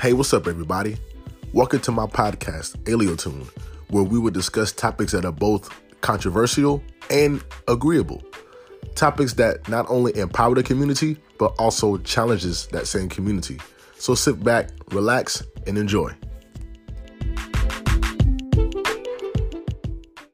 Hey, what's up, everybody? Welcome to my podcast, Aliotune, where we will discuss topics that are both controversial and agreeable. Topics that not only empower the community, but also challenges that same community. So sit back, relax, and enjoy.